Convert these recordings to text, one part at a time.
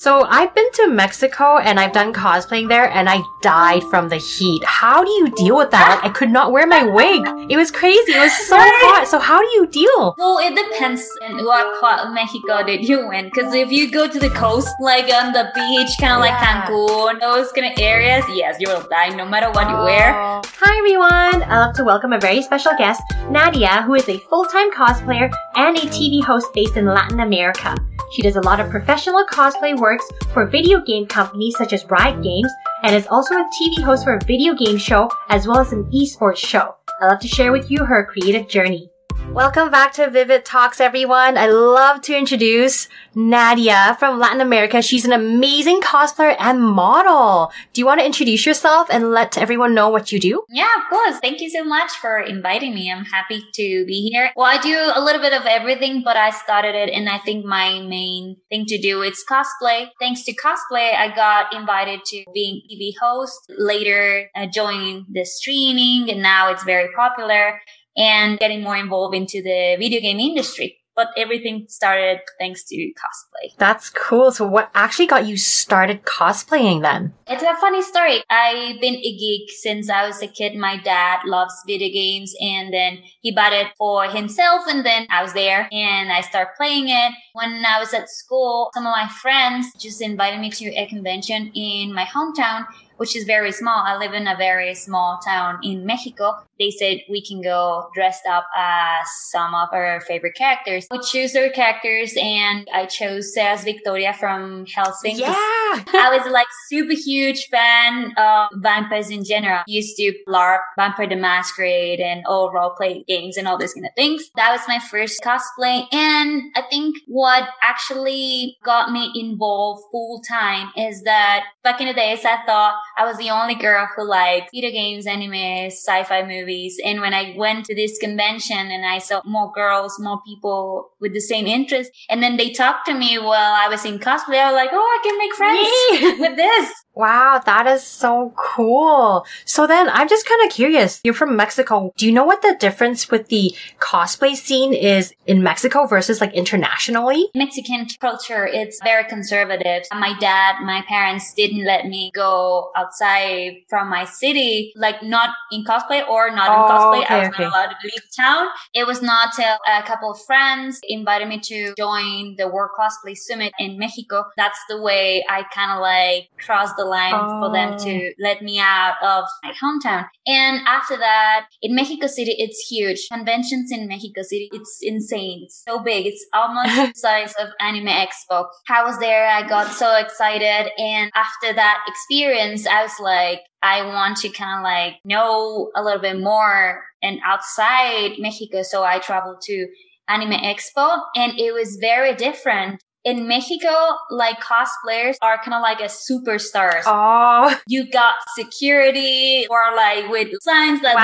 So I've been to Mexico and I've done cosplaying there and I died from the heat. How do you deal with that? Like, I could not wear my wig. It was crazy. It was so hot. So how do you deal? Well, it depends on what part of Mexico did you went. Because if you go to the coast, like on the beach, kind of like Cancun, those kind of areas, yes, you will die no matter what you wear. Hi everyone! I'd love to welcome a very special guest, Nadia, who is a full-time cosplayer and a TV host based in Latin America. She does a lot of professional cosplay works for video game companies such as Riot Games, and is also a TV host for a video game show as well as an esports show. I'd love to share with you her creative journey. Welcome back to Vivid Talks, everyone. I love to introduce Nadia from Latin America. She's an amazing cosplayer and model. Do you want to introduce yourself and let everyone know what you do? Yeah, of course. Thank you so much for inviting me. I'm happy to be here. Well, I do a little bit of everything, but I started it and I think my main thing to do is cosplay. Thanks to cosplay, I got invited to being TV host, later uh, joining the streaming and now it's very popular and getting more involved into the video game industry. But everything started thanks to cosplay. That's cool. So what actually got you started cosplaying then? It's a funny story. I've been a geek since I was a kid. My dad loves video games and then he bought it for himself and then I was there and I started playing it. When I was at school, some of my friends just invited me to a convention in my hometown, which is very small. I live in a very small town in Mexico. They said we can go dressed up as some of our favorite characters. We choose our characters and I chose as Victoria from Hellsing. Yeah. I was like super huge fan of vampires in general. Used to LARP, Vampire the Masquerade, and all role play games and all these kind of things. That was my first cosplay. And I think what actually got me involved full time is that back in the days, I thought I was the only girl who liked video games, anime, sci-fi movies. And when I went to this convention and I saw more girls, more people with the same interest, and then they talked to me while I was in cosplay, I was like, oh, I can make friends Yay. with this. Wow, that is so cool. So then I'm just kind of curious. You're from Mexico. Do you know what the difference with the cosplay scene is in Mexico versus like internationally? Mexican culture, it's very conservative. My dad, my parents didn't let me go outside from my city, like not in cosplay or not Oh, in cosplay. okay, I was okay. not allowed to leave town. It was not till a couple of friends invited me to join the World Cosplay Summit in Mexico. That's the way I kind of like crossed the line for them Oh. to let me out of my hometown. And after that, in Mexico City, it's huge. Conventions in Mexico City, it's insane. It's so big. It's almost the size of Anime Expo. I was there. I got so excited. And after that experience, I was like, I want to kind of like know a little bit more and outside Mexico. So I traveled to Anime Expo and it was very different. In Mexico, like cosplayers are kind of like a superstars Oh, you got security or like with signs that Wow.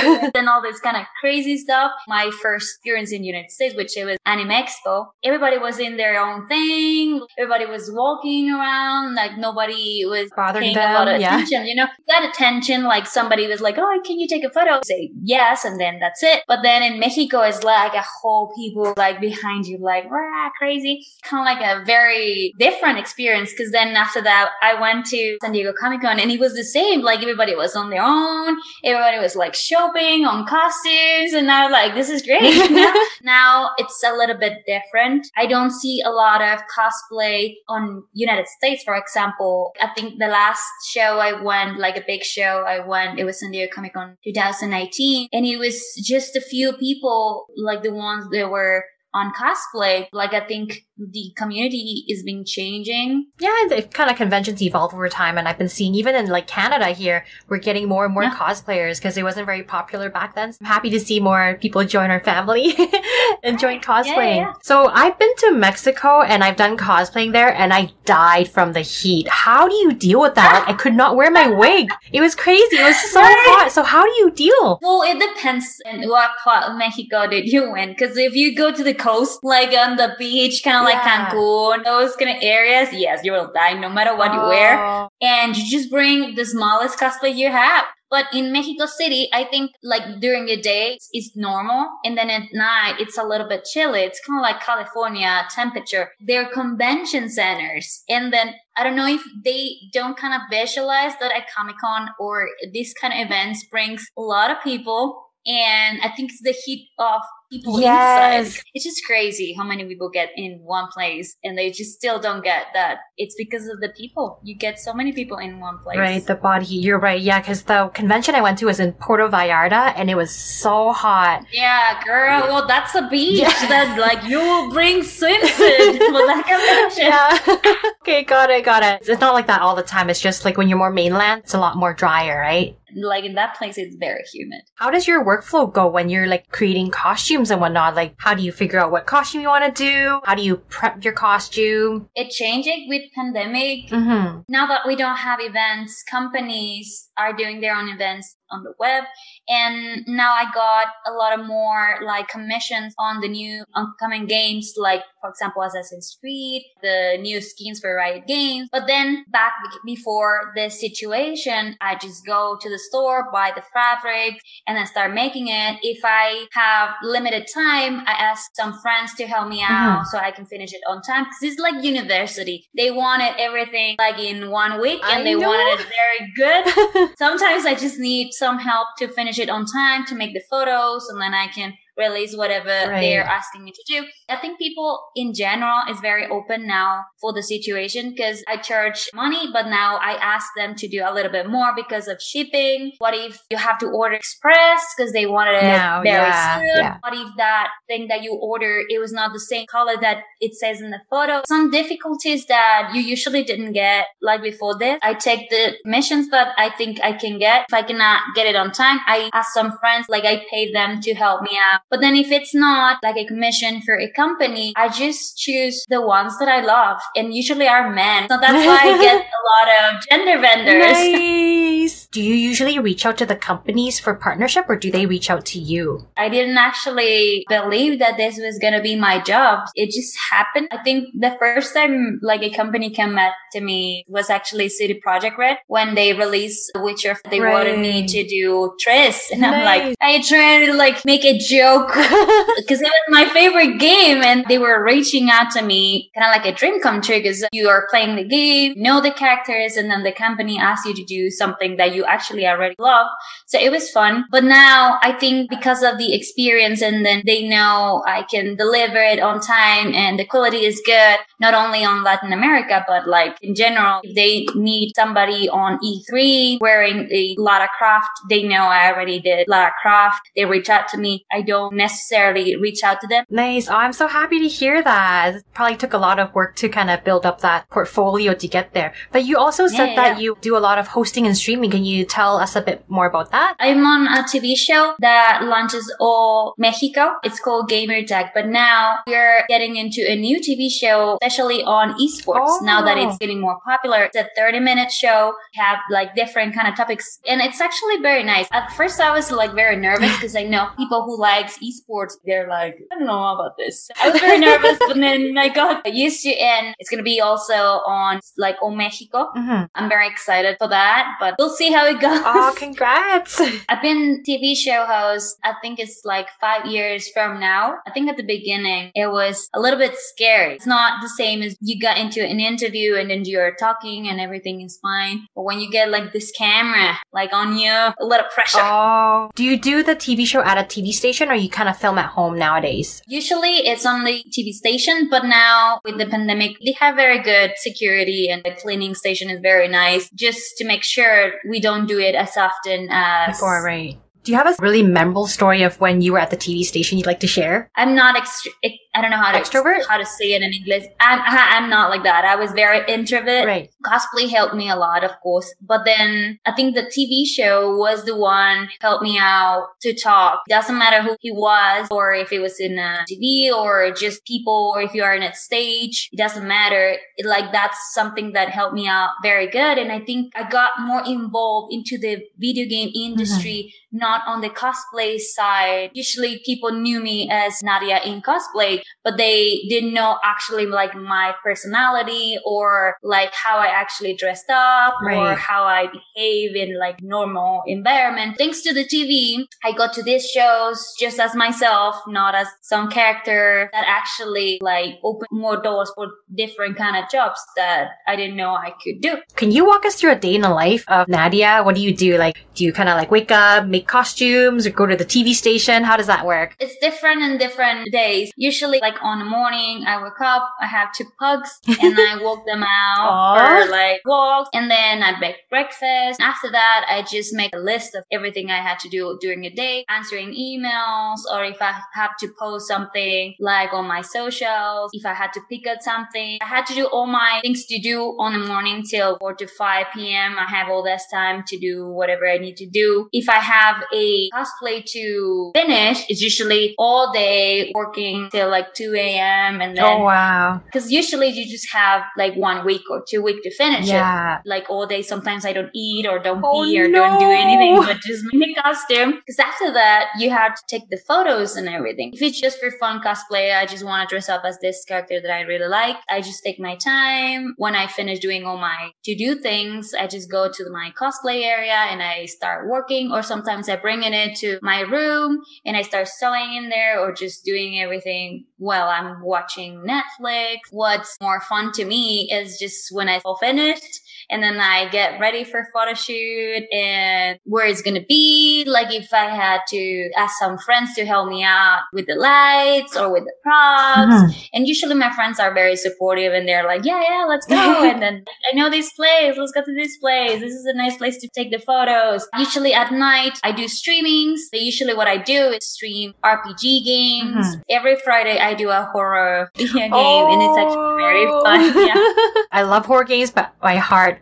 they love you and all this kind of crazy stuff. My first experience in the United States, which it was Anime Expo, everybody was in their own thing. Everybody was walking around, like nobody was Bothering paying a lot them, of yeah. attention. You know, that attention. Like somebody was like, "Oh, can you take a photo?" Say yes, and then that's it. But then in Mexico, it's like a whole people like behind you, like rah, crazy. Kind of like a very different experience. Because then after that, I went to San Diego Comic Con, and it was the same. Like everybody was on their own. Everybody was like shopping on costumes, and I was like, "This is great." you know? now it's a little bit different. I don't see a lot of cosplay on United States, for example. I think the last show I went, like a big show I went, it was San Diego Comic Con 2019, and it was just a few people, like the ones that were on cosplay. Like I think the community is being changing. yeah, the kind of conventions evolve over time. And I've been seeing even in like Canada here, we're getting more and more Yeah. cosplayers because it wasn't very popular back then. So I'm happy to see more people join our family and join cosplaying. yeah. So I've been to Mexico and I've done cosplaying there and I died from the heat. How do you deal with that? I could not wear my wig. It was crazy. It was so hot. So how do you deal? Well, it depends on what part of Mexico did you win. Because if you go to the coast, like on the beach, kind of like Cancun, those kind of areas, yes, you will die no matter what you wear. Oh. And you just bring the smallest cosplay you have. But in Mexico City, I think like during the day it's normal. And then at night, it's a little bit chilly. It's kind of like California temperature. They're convention centers. And then I don't know if they don't kind of visualize that at Comic Con or this kind of events brings a lot of people. And I think it's the heat of people Yes. inside. It's just crazy how many people get in one place and they just still don't get that. It's because of the people. You get so many people in one place. Right, the body heat. You're right. Yeah, because the convention I went to was in Puerto Vallarta and it was so hot. Yeah, girl. Well, that's a beach Yeah. that like you will bring swimsuit for that convention. Yeah. okay, got it, got it. It's not like that all the time. It's just like when you're more mainland, it's a lot more drier, right? Like in that place, it's very humid. How does your workflow go when you're like creating costumes and whatnot? Like, how do you figure out what costume you want to do? How do you prep your costume? It changed with pandemic. Mm-hmm. Now that we don't have events, companies are doing their own events on the web. And now I got a lot of more like commissions on the new upcoming games, like for example, Assassin's Creed, the new skins for Riot Games. But then back before this situation, I just go to the store, buy the fabric, and then start making it. If I have limited time, I ask some friends to help me mm-hmm. out so I can finish it on time. Cause it's like university. They wanted everything like in one week and I they know. wanted it very good. Sometimes I just need some help to finish it on time to make the photos and then I can release whatever Right. they're asking me to do. I think people in general is very open now for the situation because I charge money, but now I ask them to do a little bit more because of shipping. What if you have to order express because they wanted it Now, very yeah, soon? yeah. What if that thing that you order, it was not the same color that it says in the photo? Some difficulties that you usually didn't get like before this. I take the missions that I think I can get. If I cannot get it on time, I ask some friends, like I pay them to help me out. But then if it's not like a commission for a company, I just choose the ones that I love and usually are men. So that's why I get a lot of gender benders. Nice. Do you usually reach out to the companies for partnership or do they reach out to you? I didn't actually believe that this was going to be my job. It just happened. I think the first time like a company came at to me was actually CD Projekt Red when they released The Witcher. They wanted me to do Triss. And I'm Nice. like, I tried to like make a joke because it was my favorite game and they were reaching out to me kind of like a dream come true because you are playing the game, know the characters, and then the company asks you to do something that you actually already love. So it was fun. But now I think because of the experience and then they know I can deliver it on time and the quality is good, not only on Latin America, but like in general, if they need somebody on E3 wearing a Lara Croft, they know I already did Lara Croft. They reach out to me. I don't necessarily reach out to them. Nice. Oh, I'm so happy to hear that. It probably took a lot of work to kind of build up that portfolio to get there. But you also said Yeah, that you do a lot of hosting and streaming. Can you tell us a bit more about that? I'm on a TV show that launches all Mexico. It's called Gamer Tag, but now we're getting into a new TV show, especially on esports. Now that Oh. it's getting more popular, it's a 30 minute show. Have like different kind of topics, and it's actually very nice. At first, I was like very nervous because I know people who likes esports. They're like, I don't know about this. I was very nervous, but then my god, I got used to it. And it's gonna be also on like all Mexico. Mm-hmm. I'm very excited for that, but we'll see how it goes. Oh, congrats. I've been TV show host. I think it's like five years from now. I think at the beginning it was a little bit scary. It's not the same as you got into an interview and then you're talking and everything is fine. But when you get like this camera like on you, a little pressure. Oh. Do you do the TV show at a TV station or you kind of film at home nowadays? Usually it's on the TV station, but now with the pandemic, they have very good security and the cleaning station is very nice just to make sure we don't do it as often as Before, right? Do you have a really memorable story of when you were at the TV station you'd like to share? I'm not extr- ex- I don't know how to Extrovert? how to say it in English. I'm I- I'm not like that. I was very introvert. Right. Cosplay helped me a lot, of course, but then I think the TV show was the one helped me out to talk. Doesn't matter who he was, or if it was in a TV, or just people, or if you are in a stage. It doesn't matter. It, like that's something that helped me out very good, and I think I got more involved into the video game industry mm-hmm. not on the cosplay side. Usually people knew me as Nadia in cosplay but they didn't know actually like my personality or like how I actually dressed up or how I behave in like normal environment. Thanks to the TV, I got to these shows just as myself, not as some character that actually like opened more doors for different kind of jobs that I didn't know I could do. Can you walk us through a day in the life of Nadia? What do you do? Like, do you kind of like wake up, make costumes, or go to the TV station? How does that work? It's different in different days. Usually, like on the morning, I wake up, I have two pugs, and I walk them out for like walks, and then I make breakfast. After that, I just make a list of everything I had to do during the day, answering emails, or if I have to post something like on my socials, if I had to pick up something, I had to do all my things to do on the morning till 4 to 5 p.m. I have all this time to do whatever I need to do. If I have a cosplay to finish, it's usually all day working till like 2 a.m. and then Oh wow! because usually you just have like one week or two week to finish it. Yeah. Like all day, sometimes I don't eat or don't Oh, pee or don't do anything no. but just make a costume. Because after that, you have to take the photos and everything. If it's just for fun cosplay, I just want to dress up as this character that I really like. I just take my time. When I finish doing all my to do things, I just go to my cosplay area and I start working. Or sometimes I bring it to my room and I start sewing in there or just doing everything while I'm watching Netflix. What's more fun to me is just when I all finished and then I get ready for photo shoot and where it's gonna be. Like if I had to ask some friends to help me out with the lights or with the props. Mhm. And usually my friends are very supportive and they're like, yeah, yeah, let's go. and then I know this place. Let's go to this place. This is a nice place to take the photos. Usually at night, I do streamings. Usually what I do is stream RPG games. Every Friday, I do a horror video game and it's actually very fun. Yeah. Oh. I love horror games, but my heart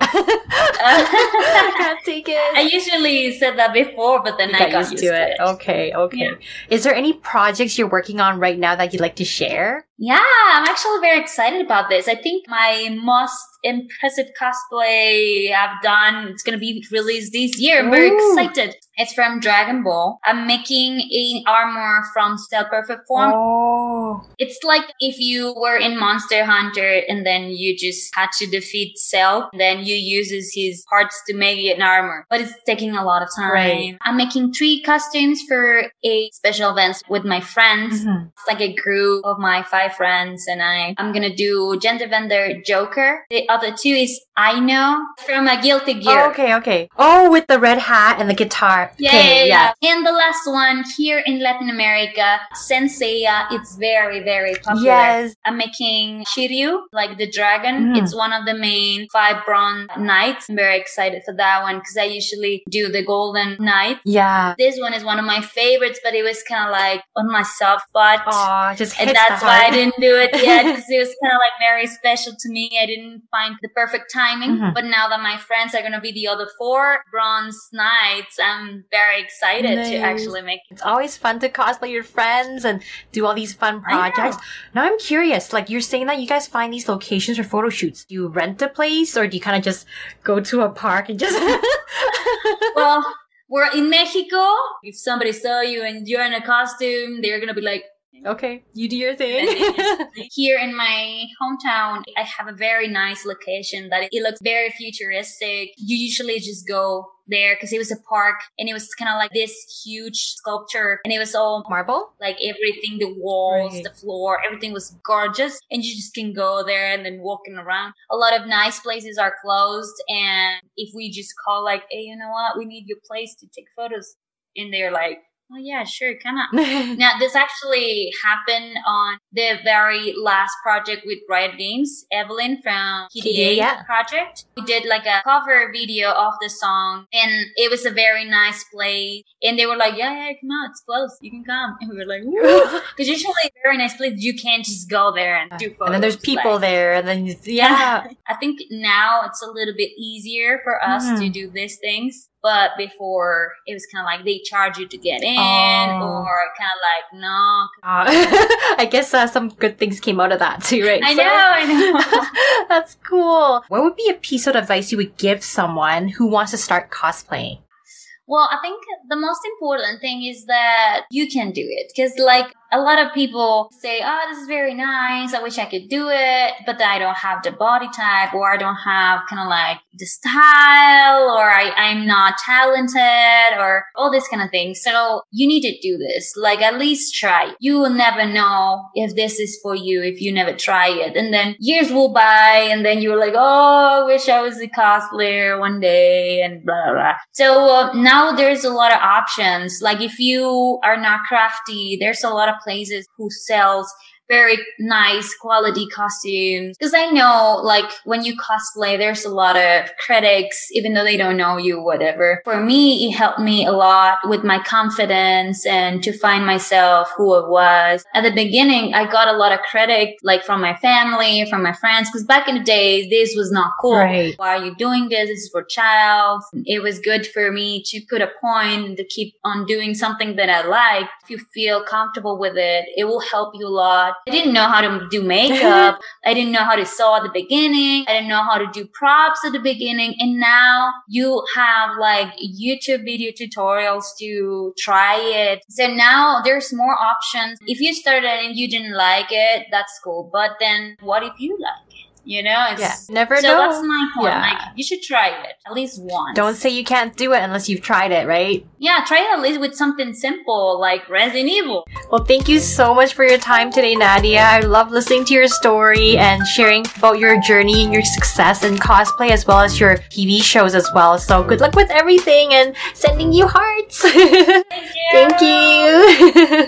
I I can't take it. usually said that before, but then You I got used to it. Okay, okay. Yeah. Is there any projects you're working on right now that you'd like to share? Yeah, I'm actually very excited about this. I think my most impressive cosplay I've done, it's gonna be released this year. I'm very Ooh. excited. It's from Dragon Ball. I'm making an armor from Cell Perfect form. Oh. It's like if you were in Monster Hunter and then you just had to defeat Cell, then you uses his parts to make it an armor. But it's taking a lot of time. Right. I'm making three costumes for a special events with my friends. Mhm. It's like a group of my five friends and I, I'm gonna do Gender Bender Joker. The other two is I-No from a Guilty Gear. Oh, okay, okay. Oh, with the red hat and the guitar. Yeah, okay, yeah, yeah. And the last one here in Latin America, Saint Seiya. It's very, very popular. Yes. I'm making Shiryu, like the dragon. Mhm. It's one of the main five bronze knights. I'm very excited for that one because I usually do the golden knight. Yeah. This one is one of my favorites, but it was kind of like on my soft spot. Aw, just And that's why I didn't do it yet because it was kind of like very special to me. I didn't find the perfect timing. Mhm. But now that my friends are going to be the other four bronze knights, I'm very excited to actually make it. It's always fun to cosplay your friends and do all these fun projects. Now I'm curious, like you're saying that you guys find these locations for photo shoots. Do you rent a place or do you kind of just go to a park and just well, we're in Mexico. If somebody saw you and you're in a costume, they're gonna be like, Okay, you do your thing. here in my hometown, I have a very nice location that it looks very futuristic. You usually just go there because it was a park and it was kind of like this huge sculpture and it was all Marble? like everything, the walls, Right. the floor, everything was gorgeous and you just can go there and then walking around. A lot of nice places are closed and if we just call like, hey, you know what? We need your place to take photos. And they're like, oh yeah, sure, come on. Now, this actually happened on the very last project with Riot Games, Evelynn from K/DA yeah. project. We did like a cover video of the song and it was a very nice place. And they were like, yeah, yeah, come on, it's close. You can come. And we were like, because usually very nice place, you can't just go there and do photos. and then there's people like- there and then you, yeah. I think now it's a little bit easier for us Mhm. to do these things. But before it was kind of like they charge you to get in Oh. or kind of like, no. Uh, I guess uh, some good things came out of that too, right? I So- know, I know. That's cool. What would be a piece of advice you would give someone who wants to start cosplaying? Well, I think the most important thing is that you can do it. Cause like a lot of people say, oh, this is very nice. I wish I could do it, but I don't have the body type or I don't have kind of like the style or I, I'm not talented or all this kind of thing. So you need to do this. Like at least try. You will never know if this is for you if you never try it. And then years will by and then you're like, oh, I wish I was a cosplayer one day and blah, blah, blah. So uh, now there's a lot of options. Like if you are not crafty, there's a lot of places who sells very nice quality costumes. Cause I know like when you cosplay, there's a lot of critics, even though they don't know you, whatever. For me, it helped me a lot with my confidence and to find myself who I was. At the beginning, I got a lot of credit like from my family, from my friends. Cause back in the days, this was not cool. Right. Why are you doing this? This is for child. It was good for me to put a point to keep on doing something that I like. If you feel comfortable with it, it will help you a lot. I didn't know how to do makeup. I didn't know how to sew at the beginning. I didn't know how to do props at the beginning. And now you have like YouTube video tutorials to try it. So now there's more options. If you started and you didn't like it, that's cool. But then what if you like it? You know, it's, Yeah. Never so know. that's my point. Yeah. Like you should try it at least once. Don't say you can't do it unless you've tried it, right? Yeah, try it at least with something simple like Resident Evil. Well, thank you so much for your time today, Nadia. I love listening to your story and sharing about your journey and your success in cosplay as well as your TV shows as well. So good luck with everything and sending you hearts. Thank you. thank you.